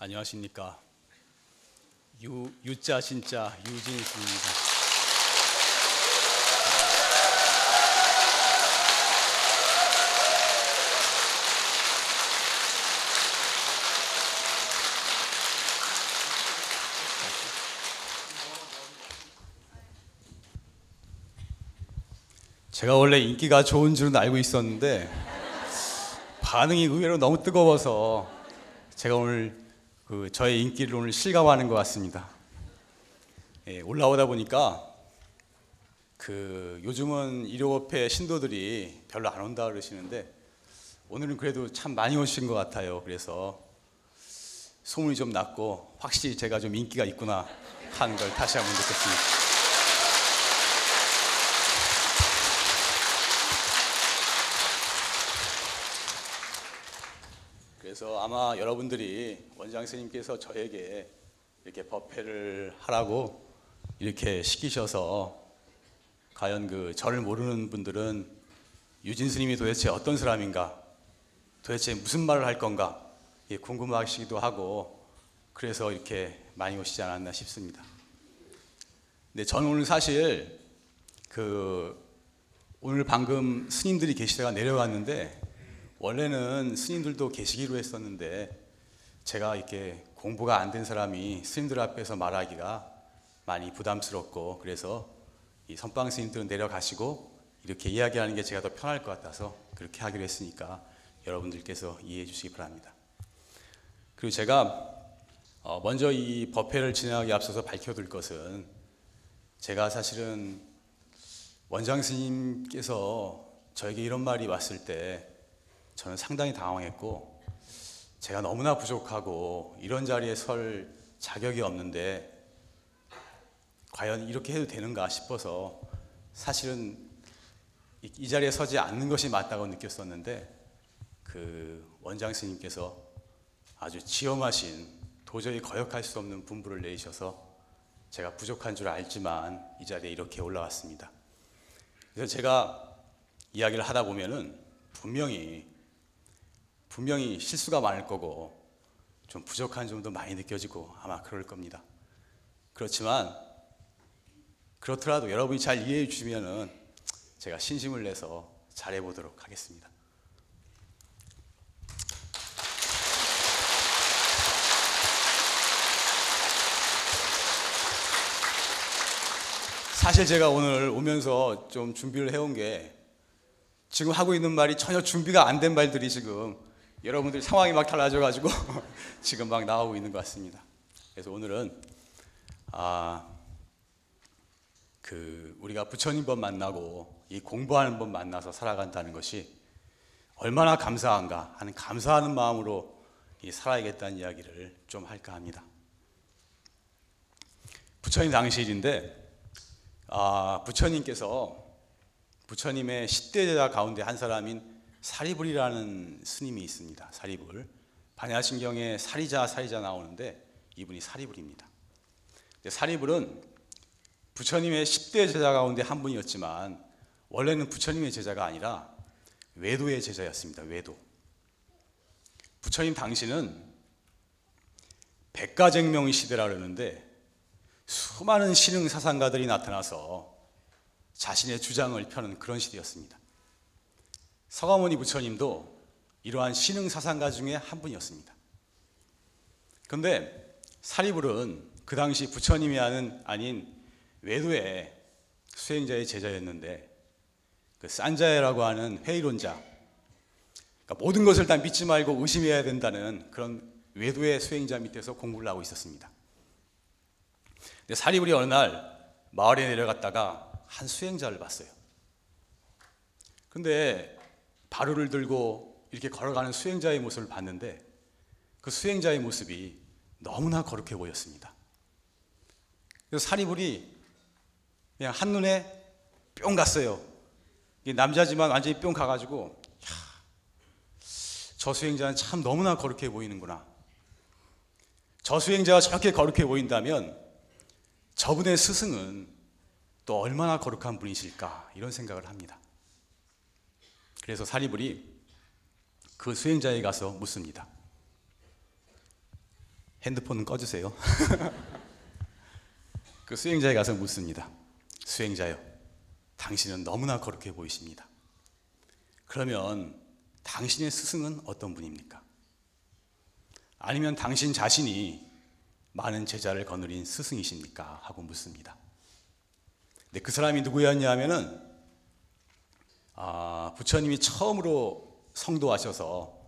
안녕하십니까. 유, 유자 진짜 유진수입니다. 제가 원래 인기가 좋은 줄은 알고 있었는데 반응이 의외로 너무 뜨거워서 제가 오늘 그 저의 인기를 오늘 실감하는 것 같습니다. 예, 올라오다 보니까 그 요즘은 일요업회 신도들이 별로 안 온다 그러시는데 오늘은 그래도 참 많이 오신 것 같아요. 그래서 소문이 좀 났고 확실히 제가 좀 인기가 있구나 하는 걸 다시 한번 느꼈습니다. 아마 여러분들이 원장 스님께서 저에게 이렇게 법회를 하라고 이렇게 시키셔서 과연 그 저를 모르는 분들은 유진 스님이 도대체 어떤 사람인가, 도대체 무슨 말을 할 건가 궁금하시기도 하고 그래서 이렇게 많이 오시지 않았나 싶습니다. 근데 저는 오늘 사실 그 오늘 방금 스님들이 계시다가 내려갔는데 원래는 스님들도 계시기로 했었는데 제가 이렇게 공부가 안 된 사람이 스님들 앞에서 말하기가 많이 부담스럽고 그래서 이 선방 스님들은 내려가시고 이렇게 이야기하는 게 제가 더 편할 것 같아서 그렇게 하기로 했으니까 여러분들께서 이해해 주시기 바랍니다. 그리고 제가 어, 먼저 이 법회를 진행하기 앞서서 밝혀둘 것은 제가 사실은 원장 스님께서 저에게 이런 말이 왔을 때 저는 상당히 당황했고 제가 너무나 부족하고 이런 자리에 설 자격이 없는데 과연 이렇게 해도 되는가 싶어서 사실은 이, 자리에 서지 않는 것이 맞다고 느꼈었는데 그 원장 스님께서 아주 지엄하신 도저히 거역할 수 없는 분부를 내리셔서 제가 부족한 줄 알지만 이 자리에 이렇게 올라왔습니다. 그래서 제가 이야기를 하다 보면은 분명히 분명히 실수가 많을 거고 좀 부족한 점도 많이 느껴지고 아마 그럴 겁니다. 그렇지만 그렇더라도 여러분이 잘 이해해 주시면은 제가 신심을 내서 잘해 보도록 하겠습니다. 사실 제가 오늘 오면서 좀 준비를 해온 게 지금 하고 있는 말이 전혀 준비가 안 된 말들이 지금 여러분들 상황이 막 달라져가지고 지금 막 나오고 있는 것 같습니다. 그래서 오늘은 아, 그 우리가 부처님 법 만나고 이 공부하는 법 만나서 살아간다는 것이 얼마나 감사한가 하는 감사하는 마음으로 이 살아야겠다는 이야기를 좀 할까 합니다. 부처님 당시일인데 아, 부처님께서 부처님의 10대 제자 가운데 한 사람인 사리불이라는 스님이 있습니다. 사리불. 반야신경에 사리자 사리자 나오는데 이분이 사리불입니다. 사리불은 부처님의 10대 제자 가운데 한 분이었지만 원래는 부처님의 제자가 아니라 외도의 제자였습니다. 외도. 부처님 당시는 백가쟁명 시대라 그러는데 수많은 신흥 사상가들이 나타나서 자신의 주장을 펴는 그런 시대였습니다. 서가모니 부처님도 이러한 신흥 사상가 중에 한 분이었습니다. 그런데 사리불은 그 당시 부처님이 아는 아닌 외도의 수행자의 제자였는데 그 산자야라고 하는 회의론자 그러니까 모든 것을 다 믿지 말고 의심해야 된다는 그런 외도의 수행자 밑에서 공부를 하고 있었습니다. 근데 사리불이 어느 날 마을에 내려갔다가 한 수행자를 봤어요. 근데 바로를 들고 이렇게 걸어가는 수행자의 모습을 봤는데 그 수행자의 모습이 너무나 거룩해 보였습니다. 그래서 사리불이 그냥 한눈에 뿅 갔어요. 남자지만 완전히 뿅 가가지고 저 수행자는 참 너무나 거룩해 보이는구나. 저 수행자가 저렇게 거룩해 보인다면 저분의 스승은 또 얼마나 거룩한 분이실까 이런 생각을 합니다. 그래서 사리불이 그 수행자에 가서 묻습니다. 핸드폰은 꺼주세요. 그 수행자에 가서 묻습니다. 수행자요, 당신은 너무나 거룩해 보이십니다. 그러면 당신의 스승은 어떤 분입니까? 아니면 당신 자신이 많은 제자를 거느린 스승이십니까? 하고 묻습니다. 근데 그 사람이 누구였냐 하면은 아, 부처님이 처음으로 성도하셔서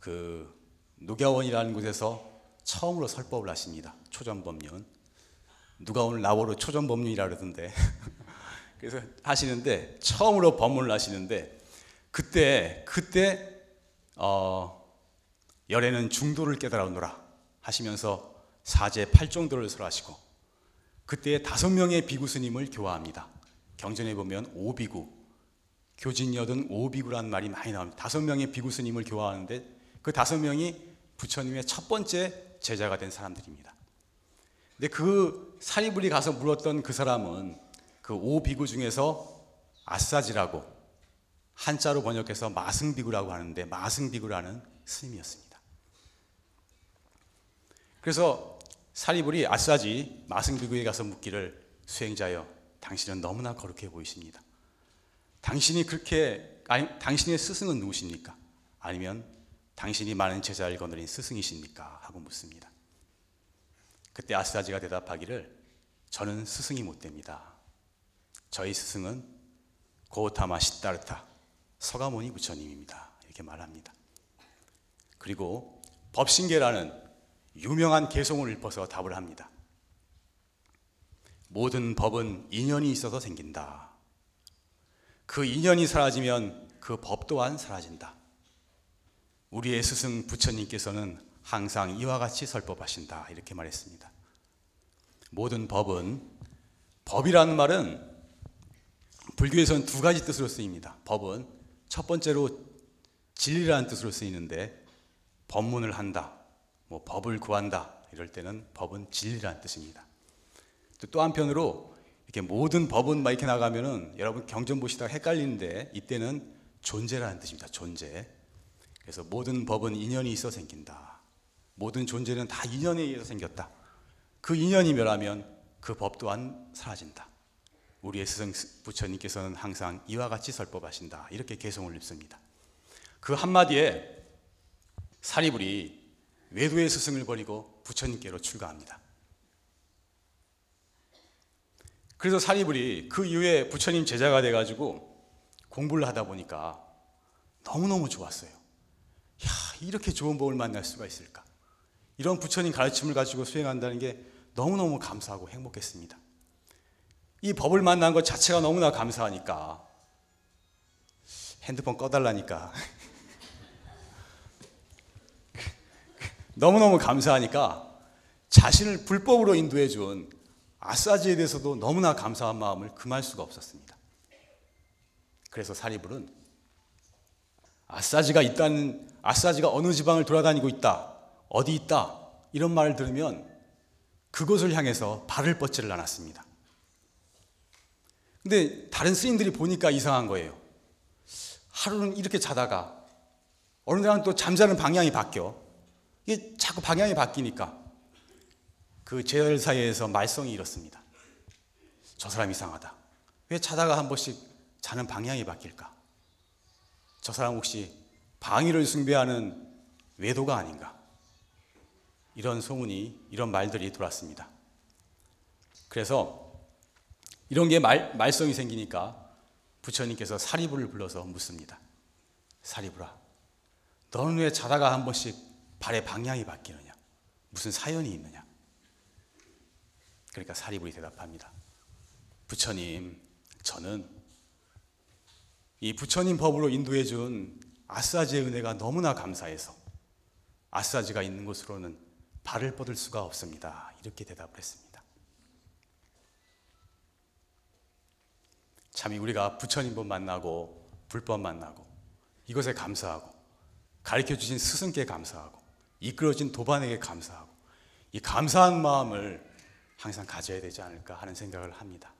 그 녹야원이라는 곳에서 처음으로 설법을 하십니다. 초전법륜. 누가 오늘 나보러 초전법륜이라 그러던데. 그래서 하시는데 처음으로 법문을 하시는데 그때 그때 어 열애는 중도를 깨달아오노라 하시면서 사제 팔정도를 설하시고 그때 다섯 명의 비구 스님을 교화합니다. 경전에 보면 오비구 교진여든 오비구란 말이 많이 나옵니다. 다섯 명의 비구 스님을 교화하는데 그 다섯 명이 부처님의 첫 번째 제자가 된 사람들입니다. 근데 그 사리불이 가서 물었던 그 사람은 그 오비구 중에서 아싸지라고 한자로 번역해서 마승비구라고 하는데 마승비구라는 스님이었습니다. 그래서 사리불이 아싸지 마승비구에 가서 묻기를 수행자여 당신은 너무나 거룩해 보이십니다. 당신이 그렇게 아니 당신의 스승은 누구십니까? 아니면 당신이 많은 제자를 거느린 스승이십니까? 하고 묻습니다. 그때 아스라지가 대답하기를 저는 스승이 못 됩니다. 저희 스승은 고타마 시타르타 서가모니 부처님입니다. 이렇게 말합니다. 그리고 법신계라는 유명한 개송을 읊어서 답을 합니다. 모든 법은 인연이 있어서 생긴다. 그 인연이 사라지면 그 법 또한 사라진다. 우리의 스승 부처님께서는 항상 이와 같이 설법하신다. 이렇게 말했습니다. 모든 법은 법이라는 말은 불교에서는 두 가지 뜻으로 쓰입니다. 법은 첫 번째로 진리라는 뜻으로 쓰이는데 법문을 한다, 뭐 법을 구한다 이럴 때는 법은 진리라는 뜻입니다. 또 한편으로 이렇게 모든 법은 막 이렇게 나가면은 여러분 경전 보시다가 헷갈리는데 이때는 존재라는 뜻입니다. 존재. 그래서 모든 법은 인연이 있어 생긴다. 모든 존재는 다 인연에 의해서 생겼다. 그 인연이 멸하면 그 법 또한 사라진다. 우리의 스승 부처님께서는 항상 이와 같이 설법하신다. 이렇게 개성을 입습니다. 그 한마디에 사리불이 외도의 스승을 버리고 부처님께로 출가합니다. 그래서 사리불이 그 이후에 부처님 제자가 돼가지고 공부를 하다 보니까 너무너무 좋았어요. 야, 이렇게 좋은 법을 만날 수가 있을까? 이런 부처님 가르침을 가지고 수행한다는 게 너무너무 감사하고 행복했습니다. 이 법을 만난 것 자체가 너무나 감사하니까 핸드폰 꺼달라니까 너무너무 감사하니까 자신을 불법으로 인도해 준 아싸지에 대해서도 너무나 감사한 마음을 금할 수가 없었습니다. 그래서 사리불은 아싸지가 있다는 아싸지가 어느 지방을 돌아다니고 있다. 어디 있다. 이런 말을 들으면 그곳을 향해서 발을 뻗지를 않았습니다. 근데 다른 스님들이 보니까 이상한 거예요. 하루는 이렇게 자다가 어느 날은 또 잠자는 방향이 바뀌어. 이게 자꾸 방향이 바뀌니까 그 제열 사이에서 말썽이 일었습니다. 저 사람 이상하다. 왜 자다가 한 번씩 자는 방향이 바뀔까? 저 사람 혹시 방위를 숭배하는 외도가 아닌가? 이런 소문이, 이런 말들이 돌았습니다. 그래서 이런 게 말, 말썽이 생기니까 부처님께서 사리불을 불러서 묻습니다. 사리불아, 너는 왜 자다가 한 번씩 발의 방향이 바뀌느냐? 무슨 사연이 있느냐? 그러니까 사리불이 대답합니다. 부처님, 저는 이 부처님 법으로 인도해 준 아싸지의 은혜가 너무나 감사해서 아싸지가 있는 곳으로는 발을 뻗을 수가 없습니다. 이렇게 대답을 했습니다. 참 우리가 부처님 법 만나고 불법 만나고 이것에 감사하고 가르쳐 주신 스승께 감사하고 이끌어진 도반에게 감사하고 이 감사한 마음을 항상 가져야 되지 않을까 하는 생각을 합니다.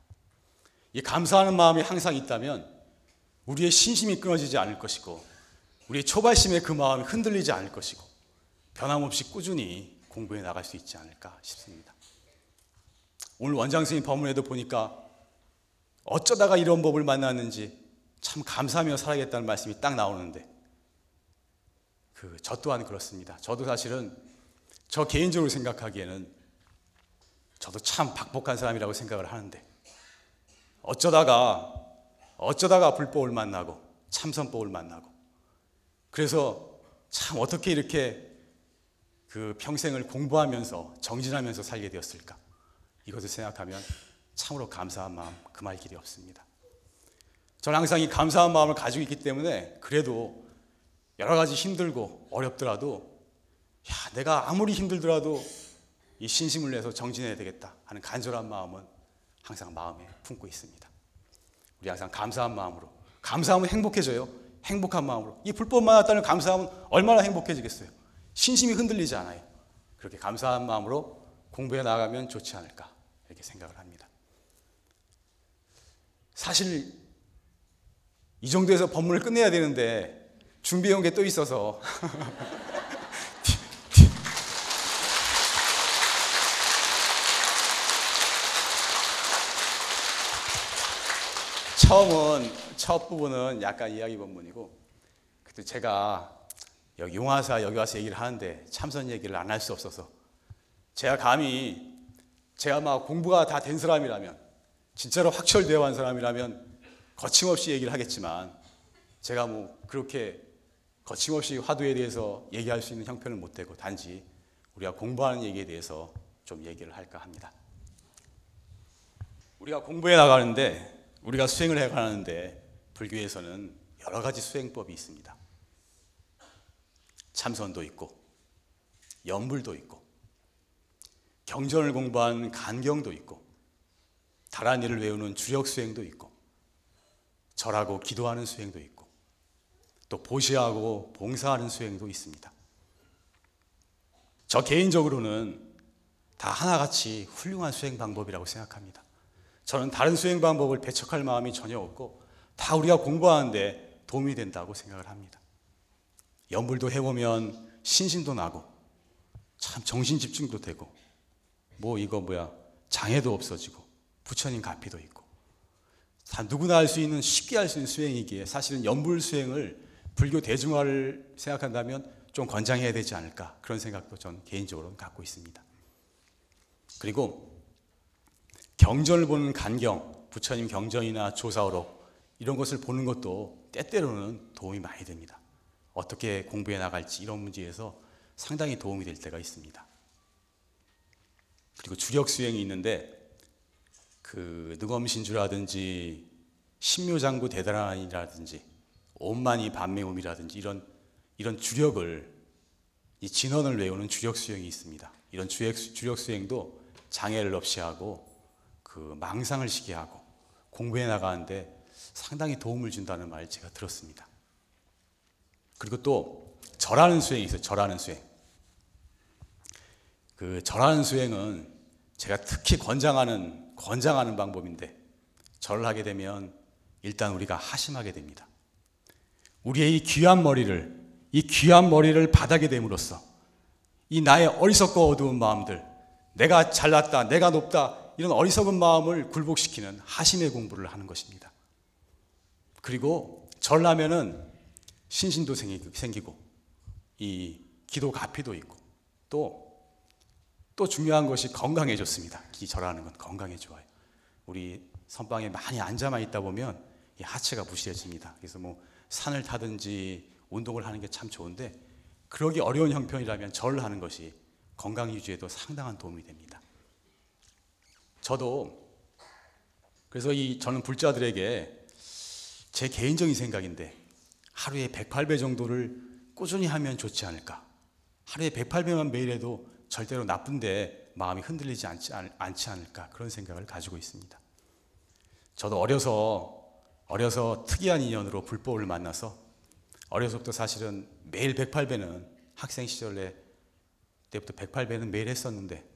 이 감사하는 마음이 항상 있다면 우리의 신심이 끊어지지 않을 것이고 우리의 초발심의 그 마음이 흔들리지 않을 것이고 변함없이 꾸준히 공부해 나갈 수 있지 않을까 싶습니다. 오늘 원장 선생님 법문에도 보니까 어쩌다가 이런 법을 만났는지 참 감사하며 살아야겠다는 말씀이 딱 나오는데 그 저 또한 그렇습니다. 저도 사실은 저 개인적으로 생각하기에는 저도 참 박복한 사람이라고 생각을 하는데 어쩌다가 어쩌다가 불법을 만나고 참선법을 만나고 그래서 참 어떻게 이렇게 그 평생을 공부하면서 정진하면서 살게 되었을까 이것을 생각하면 참으로 감사한 마음 금할 길이 없습니다. 저는 항상 이 감사한 마음을 가지고 있기 때문에 그래도 여러 가지 힘들고 어렵더라도 야 내가 아무리 힘들더라도 이 신심을 내서 정진해야 되겠다 하는 간절한 마음은 항상 마음에 품고 있습니다. 우리 항상 감사한 마음으로 감사하면 행복해져요. 행복한 마음으로 이 불법 만났다는 감사하면 얼마나 행복해지겠어요. 신심이 흔들리지 않아요. 그렇게 감사한 마음으로 공부해 나가면 좋지 않을까 이렇게 생각을 합니다. 사실 이 정도에서 법문을 끝내야 되는데 준비해 온 게 또 있어서 처음은 첫 부분은 약간 이야기 본문이고 그때 제가 여기 용화사 여기 와서 얘기를 하는데 참선 얘기를 안 할 수 없어서 제가 감히 제가 막 공부가 다 된 사람이라면 진짜로 확철되어 한 사람이라면 거침없이 얘기를 하겠지만 제가 뭐 그렇게 거침없이 화두에 대해서 얘기할 수 있는 형편은 못 되고 단지 우리가 공부하는 얘기에 대해서 좀 얘기를 할까 합니다. 우리가 공부해 나가는데 우리가 수행을 해 가는데 불교에서는 여러 가지 수행법이 있습니다. 참선도 있고 연불도 있고 경전을 공부한 간경도 있고 다란이를 외우는 주력 수행도 있고 절하고 기도하는 수행도 있고 또 보시하고 봉사하는 수행도 있습니다. 저 개인적으로는 다 하나같이 훌륭한 수행 방법이라고 생각합니다. 저는 다른 수행 방법을 배척할 마음이 전혀 없고 다 우리가 공부하는데 도움이 된다고 생각을 합니다. 연불도 해보면 신신도 나고 참 정신 집중도 되고 뭐 이거 뭐야 장애도 없어지고 부처님 가피도 있고 다 누구나 할 수 있는 쉽게 할 수 있는 수행이기에 사실은 연불 수행을 불교 대중화를 생각한다면 좀 권장해야 되지 않을까 그런 생각도 전 개인적으로 갖고 있습니다. 그리고 경전을 보는 간경, 부처님 경전이나 조사오록 이런 것을 보는 것도 때때로는 도움이 많이 됩니다. 어떻게 공부해 나갈지 이런 문제에서 상당히 도움이 될 때가 있습니다. 그리고 주력 수행이 있는데 그 능엄신주라든지 신묘장구 대단한이라든지 온만이 반매음이라든지 이런 이런 주력을 이 진언을 외우는 주력 수행이 있습니다. 이런 주력 수행도 장애를 없이 하고 그 망상을 시게 하고 공부해 나가는데 상당히 도움을 준다는 말을 제가 들었습니다. 그리고 또 절하는 수행이 있어요. 절하는 수행. 그 절하는 수행은 제가 특히 권장하는 권장하는 방법인데 절을 하게 되면 일단 우리가 하심하게 됩니다. 우리의 이 귀한 머리를 이 귀한 머리를 받하게 됨으로써 이 나의 어리석고 어두운 마음들 내가 잘났다 내가 높다 이런 어리석은 마음을 굴복시키는 하심의 공부를 하는 것입니다. 그리고 절라면은 신신도 생기고 이 기도 가피도 있고 또 또 중요한 것이 건강해졌습니다. 이 절하는 건 건강에 좋아요. 우리 선방에 많이 앉아만 있다 보면 이 하체가 부실해집니다. 그래서 뭐 산을 타든지 운동을 하는 게 참 좋은데 그러기 어려운 형편이라면 절을 하는 것이 건강 유지에도 상당한 도움이 됩니다. 저도 그래서 이 저는 불자들에게 제 개인적인 생각인데 하루에 108배 정도를 꾸준히 하면 좋지 않을까. 하루에 108배만 매일 해도 절대로 나쁜데 마음이 흔들리지 않지, 않지 않을까 그런 생각을 가지고 있습니다. 저도 어려서 어려서 특이한 인연으로 불법을 만나서 어려서부터 사실은 매일 108배는 학생 시절에 때부터 108배는 매일 했었는데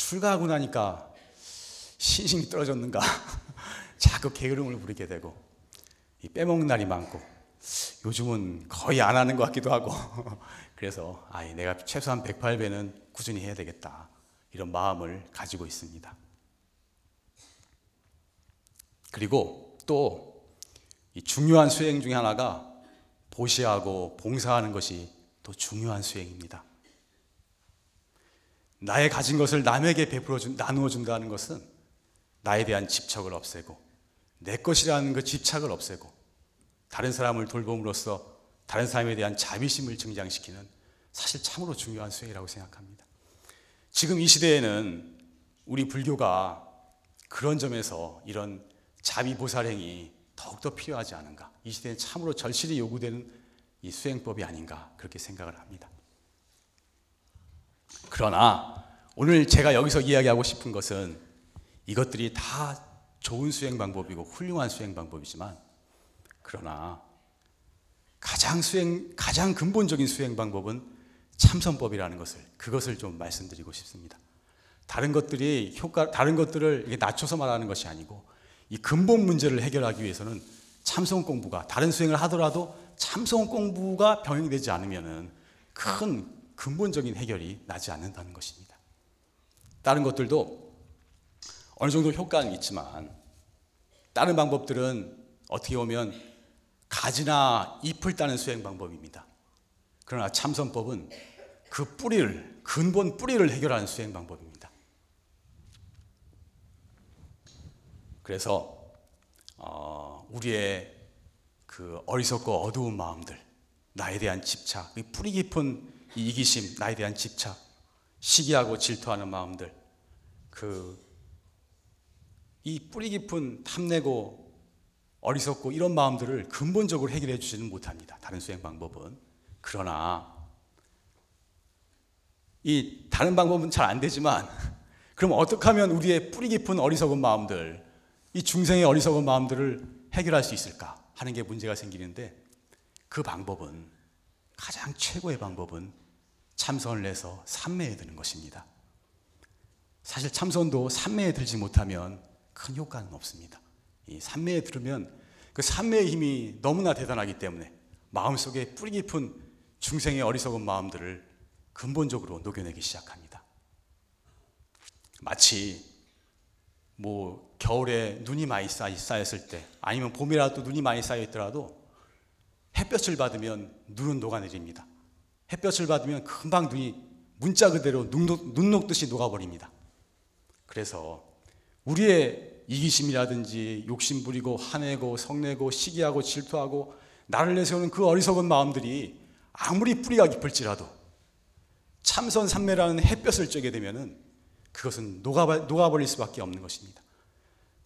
출가하고 나니까 신심이 떨어졌는가 자꾸 게으름을 부리게 되고 빼먹는 날이 많고 요즘은 거의 안 하는 것 같기도 하고 그래서 아, 내가 최소한 108배는 꾸준히 해야 되겠다 이런 마음을 가지고 있습니다. 그리고 또 중요한 수행 중에 하나가 보시하고 봉사하는 것이 또 중요한 수행입니다. 나의 가진 것을 남에게 베풀어 준, 나누어 준다는 것은 나에 대한 집착을 없애고 내 것이라는 그 집착을 없애고 다른 사람을 돌봄으로써 다른 사람에 대한 자비심을 증장시키는 사실 참으로 중요한 수행이라고 생각합니다. 지금 이 시대에는 우리 불교가 그런 점에서 이런 자비보살행이 더욱더 필요하지 않은가. 이 시대는 참으로 절실히 요구되는 이 수행법이 아닌가 그렇게 생각을 합니다. 그러나 오늘 제가 여기서 이야기하고 싶은 것은 이것들이 다 좋은 수행 방법이고 훌륭한 수행 방법이지만 그러나 가장 수행 가장 근본적인 수행 방법은 참선법이라는 것을 그것을 좀 말씀드리고 싶습니다. 다른 것들이 효과 다른 것들을 낮춰서 말하는 것이 아니고 이 근본 문제를 해결하기 위해서는 참선 공부가 다른 수행을 하더라도 참선 공부가 병행되지 않으면은 큰 근본적인 해결이 나지 않는다는 것입니다. 다른 것들도 어느 정도 효과는 있지만 다른 방법들은 어떻게 보면 가지나 잎을 따는 수행 방법입니다. 그러나 참선법은 그 뿌리를 근본 뿌리를 해결하는 수행 방법입니다. 그래서 어, 우리의 그 어리석고 어두운 마음들, 나에 대한 집착, 뿌리 깊은 이기심, 나에 대한 집착, 시기하고 질투하는 마음들, 그 이 뿌리 깊은 탐내고 어리석고 이런 마음들을 근본적으로 해결해 주지는 못합니다. 다른 수행 방법은. 그러나 이 다른 방법은 잘 안 되지만 그럼 어떻게 하면 우리의 뿌리 깊은 어리석은 마음들, 이 중생의 어리석은 마음들을 해결할 수 있을까 하는 게 문제가 생기는데 그 방법은 가장 최고의 방법은 참선을 해서 삼매에 드는 것입니다. 사실 참선도 삼매에 들지 못하면 큰 효과는 없습니다. 이 삼매에 들으면 그 삼매의 힘이 너무나 대단하기 때문에 마음속에 뿌리 깊은 중생의 어리석은 마음들을 근본적으로 녹여내기 시작합니다. 마치 뭐 겨울에 눈이 많이 쌓였을 때 아니면 봄이라도 눈이 많이 쌓여 있더라도 햇볕을 받으면 눈은 녹아내립니다. 햇볕을 받으면 금방 눈이 문자 그대로 눈, 녹듯이 녹아버립니다. 그래서 우리의 이기심이라든지 욕심 부리고 화내고 성내고 시기하고 질투하고 나를 내세우는 그 어리석은 마음들이 아무리 뿌리가 깊을지라도 참선 삼매라는 햇볕을 쬐게 되면은 그것은 녹아, 녹아버릴 수밖에 없는 것입니다.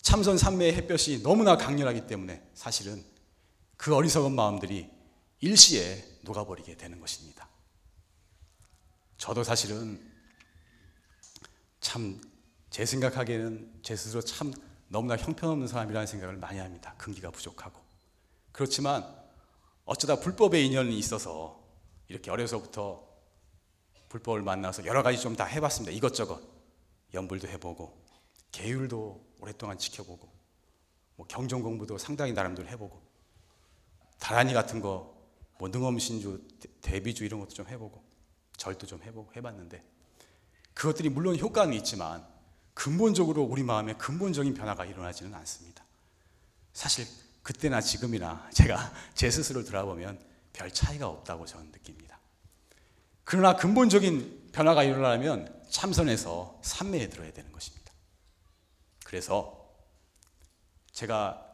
참선 삼매의 햇볕이 너무나 강렬하기 때문에 사실은 그 어리석은 마음들이 일시에 녹아버리게 되는 것입니다. 저도 사실은 참 제 생각하기에는 제 스스로 참 너무나 형편없는 사람이라는 생각을 많이 합니다. 근기가 부족하고. 그렇지만 어쩌다 불법의 인연이 있어서 이렇게 어려서부터 불법을 만나서 여러 가지 좀 다 해봤습니다. 이것저것. 연불도 해보고 계율도 오랫동안 지켜보고 뭐 경전 공부도 상당히 나름대로 해보고 다란이 같은 거 뭐 능엄신주 대비주 이런 것도 좀 해보고 절도 좀 해보고 해봤는데 그것들이 물론 효과는 있지만 근본적으로 우리 마음에 근본적인 변화가 일어나지는 않습니다. 사실 그때나 지금이나 제가 제 스스로를 돌아보면 별 차이가 없다고 저는 느낍니다. 그러나 근본적인 변화가 일어나려면 참선해서 삼매에 들어야 되는 것입니다. 그래서 제가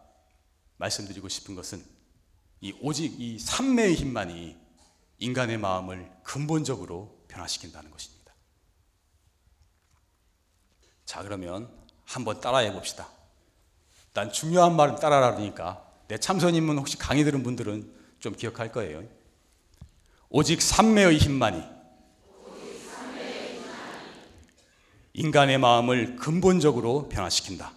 말씀드리고 싶은 것은 이 오직 이 삼매의 힘만이 인간의 마음을 근본적으로 변화시킨다는 것입니다. 자, 그러면 한번 따라해 봅시다. 난 중요한 말은 따라라니까 내 참선인문 혹시 강의 들은 분들은 좀 기억할 거예요. 오직 삼매의 힘만이 인간의 마음을 근본적으로 변화시킨다.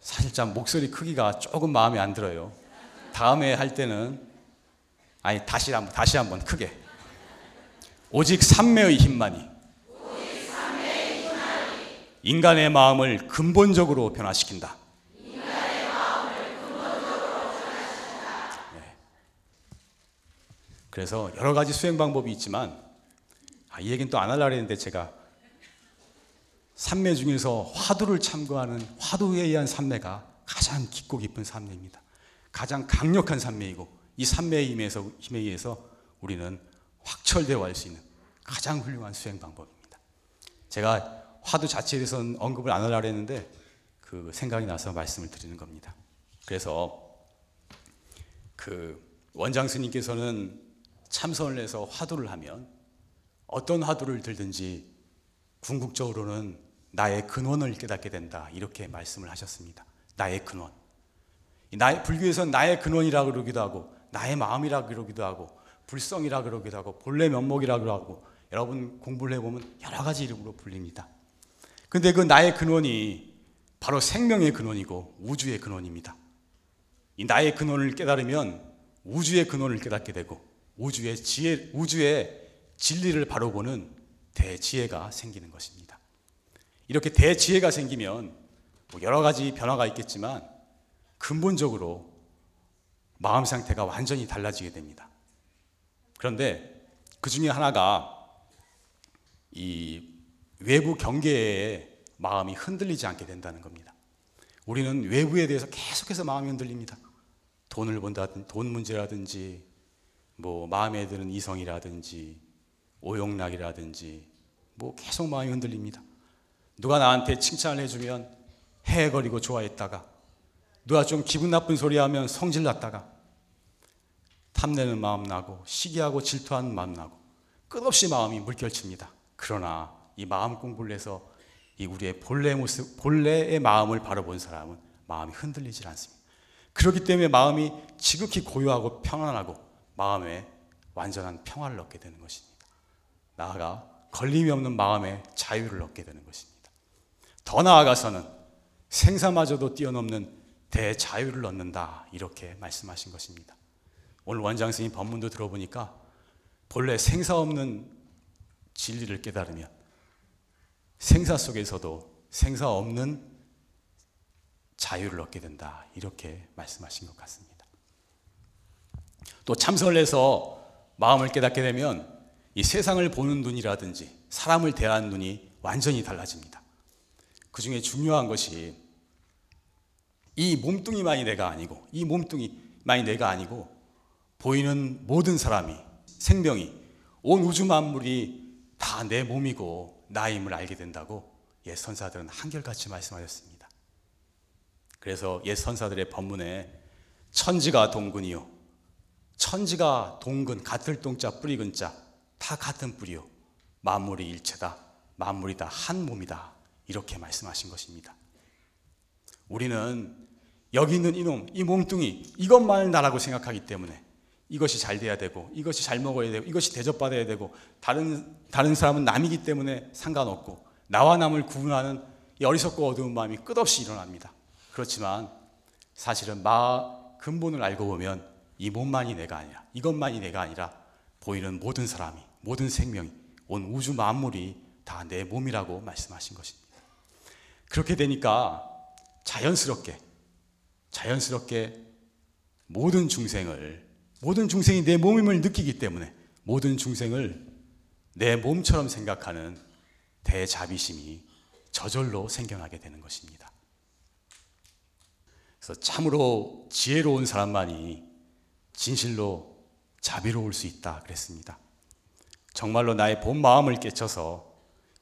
사실 참 목소리 크기가 조금 마음에 안 들어요. 다음에 할 때는 아니 다시 한번 다시 한번 크게 오직 삼매의 힘만이 인간의 마음을 근본적으로 변화시킨다. 인간의 마음을 근본적으로 변화시킨다. 네. 그래서 여러 가지 수행 방법이 있지만 아, 이 얘기는 또 안 하려고 했는데 제가 삼매 중에서 화두를 참고하는 화두에 의한 삼매가 가장 깊고 깊은 삼매입니다. 가장 강력한 산매이고 이 산매의 힘에서, 힘에 의해서 우리는 확철대화할 수 있는 가장 훌륭한 수행 방법입니다. 제가 화두 자체에 대해서는 언급을 안 하려고 했는데 그 생각이 나서 말씀을 드리는 겁니다. 그래서 그 원장 스님께서는 참선을 해서 화두를 하면 어떤 화두를 들든지 궁극적으로는 나의 근원을 깨닫게 된다. 이렇게 말씀을 하셨습니다. 나의 근원. 나의, 불교에서는 나의 근원이라 그러기도 하고, 나의 마음이라 그러기도 하고, 불성이라 그러기도 하고, 본래 면목이라 그러고, 여러분 공부를 해보면 여러 가지 이름으로 불립니다. 근데 그 나의 근원이 바로 생명의 근원이고, 우주의 근원입니다. 이 나의 근원을 깨달으면 우주의 근원을 깨닫게 되고, 우주의 지혜, 우주의 진리를 바로 보는 대지혜가 생기는 것입니다. 이렇게 대지혜가 생기면 뭐 여러 가지 변화가 있겠지만 근본적으로 마음 상태가 완전히 달라지게 됩니다. 그런데 그 중에 하나가 이 외부 경계에 마음이 흔들리지 않게 된다는 겁니다. 우리는 외부에 대해서 계속해서 마음이 흔들립니다. 돈을 본다든 돈 문제라든지 뭐 마음에 드는 이성이라든지 오용락이라든지 뭐 계속 마음이 흔들립니다. 누가 나한테 칭찬을 해주면 헤헤거리고 좋아했다가 누가 좀 기분 나쁜 소리 하면 성질 났다가 탐내는 마음 나고 시기하고 질투하는 마음 나고 끝없이 마음이 물결칩니다. 그러나 이 마음 공부를 해서 이 우리의 본래 모습, 본래의 마음을 바로 본 사람은 마음이 흔들리질 않습니다. 그렇기 때문에 마음이 지극히 고요하고 평안하고 마음에 완전한 평화를 얻게 되는 것입니다. 나아가 걸림이 없는 마음의 자유를 얻게 되는 것입니다. 더 나아가서는 생사마저도 뛰어넘는 대자유를 얻는다. 이렇게 말씀하신 것입니다. 오늘 원장 스님 법문도 들어보니까 본래 생사 없는 진리를 깨달으면 생사 속에서도 생사 없는 자유를 얻게 된다. 이렇게 말씀하신 것 같습니다. 또 참선을 해서 마음을 깨닫게 되면 이 세상을 보는 눈이라든지 사람을 대하는 눈이 완전히 달라집니다. 그 중에 중요한 것이 이 몸뚱이만이 내가 아니고 이 몸뚱이만이 내가 아니고 보이는 모든 사람이 생명이 온 우주 만물이 다 내 몸이고 나임을 알게 된다고 옛 선사들은 한결같이 말씀하셨습니다. 그래서 옛 선사들의 법문에 천지가 동근이요 천지가 동근 같을 동자 뿌리 근자 다 같은 뿌리요. 만물이 일체다. 만물이 다 한 몸이다. 이렇게 말씀하신 것입니다. 우리는 여기 있는 이놈, 이 몸뚱이, 이것만을 나라고 생각하기 때문에 이것이 잘 돼야 되고, 이것이 잘 먹어야 되고, 이것이 대접받아야 되고, 다른, 다른 사람은 남이기 때문에 상관없고, 나와 남을 구분하는 이 어리석고 어두운 마음이 끝없이 일어납니다. 그렇지만 사실은 마 근본을 알고 보면 이 몸만이 내가 아니라, 이것만이 내가 아니라 보이는 모든 사람이 모든 생명이 온 우주 만물이 다 내 몸이라고 말씀하신 것입니다. 그렇게 되니까 자연스럽게 자연스럽게 모든 중생을 모든 중생이 내 몸임을 느끼기 때문에 모든 중생을 내 몸처럼 생각하는 대자비심이 저절로 생겨나게 되는 것입니다. 그래서 참으로 지혜로운 사람만이 진실로 자비로울 수 있다 그랬습니다. 정말로 나의 본 마음을 깨쳐서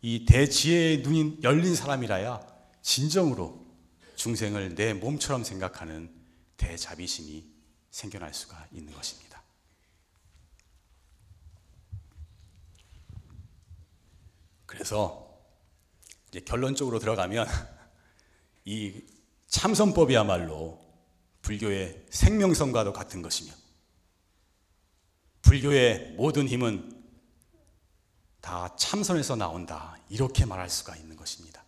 이 대지혜의 눈이 열린 사람이라야 진정으로 중생을 내 몸처럼 생각하는 대자비심이 생겨날 수가 있는 것입니다. 그래서 이제 결론적으로 들어가면 이 참선법이야말로 불교의 생명성과도 같은 것이며 불교의 모든 힘은 다 참선에서 나온다. 이렇게 말할 수가 있는 것입니다.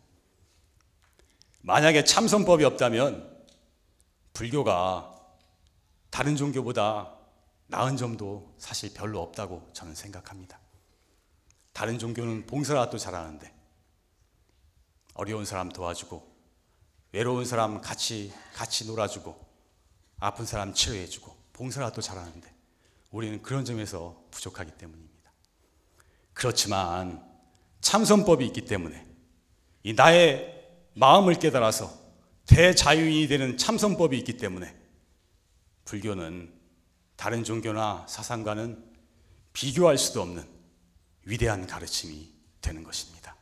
만약에 참선법이 없다면 불교가 다른 종교보다 나은 점도 사실 별로 없다고 저는 생각합니다. 다른 종교는 봉사라도 잘하는데 어려운 사람 도와주고 외로운 사람 같이 같이 놀아주고 아픈 사람 치료해주고 봉사라도 잘하는데 우리는 그런 점에서 부족하기 때문입니다. 그렇지만 참선법이 있기 때문에 이 나의 마음을 깨달아서 대자유인이 되는 참선법이 있기 때문에 불교는 다른 종교나 사상과는 비교할 수도 없는 위대한 가르침이 되는 것입니다.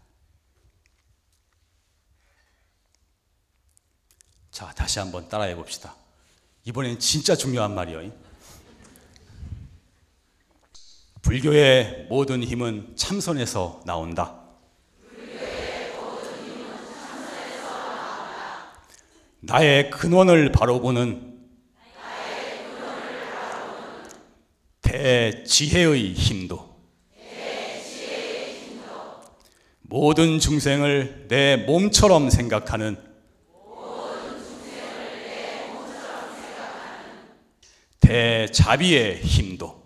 자, 다시 한번 따라해 봅시다. 이번엔 진짜 중요한 말이요. 불교의 모든 힘은 참선에서 나온다. 나의 근원을 바로 보는 대지혜의 힘도 모든 중생을 내 몸처럼 생각하는 대자비의 힘도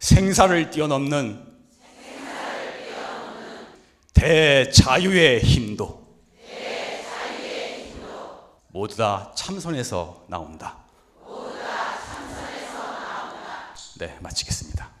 생사를 뛰어넘는 대자유의 힘도 모두 다 참선에서 나온다. 네, 마치겠습니다.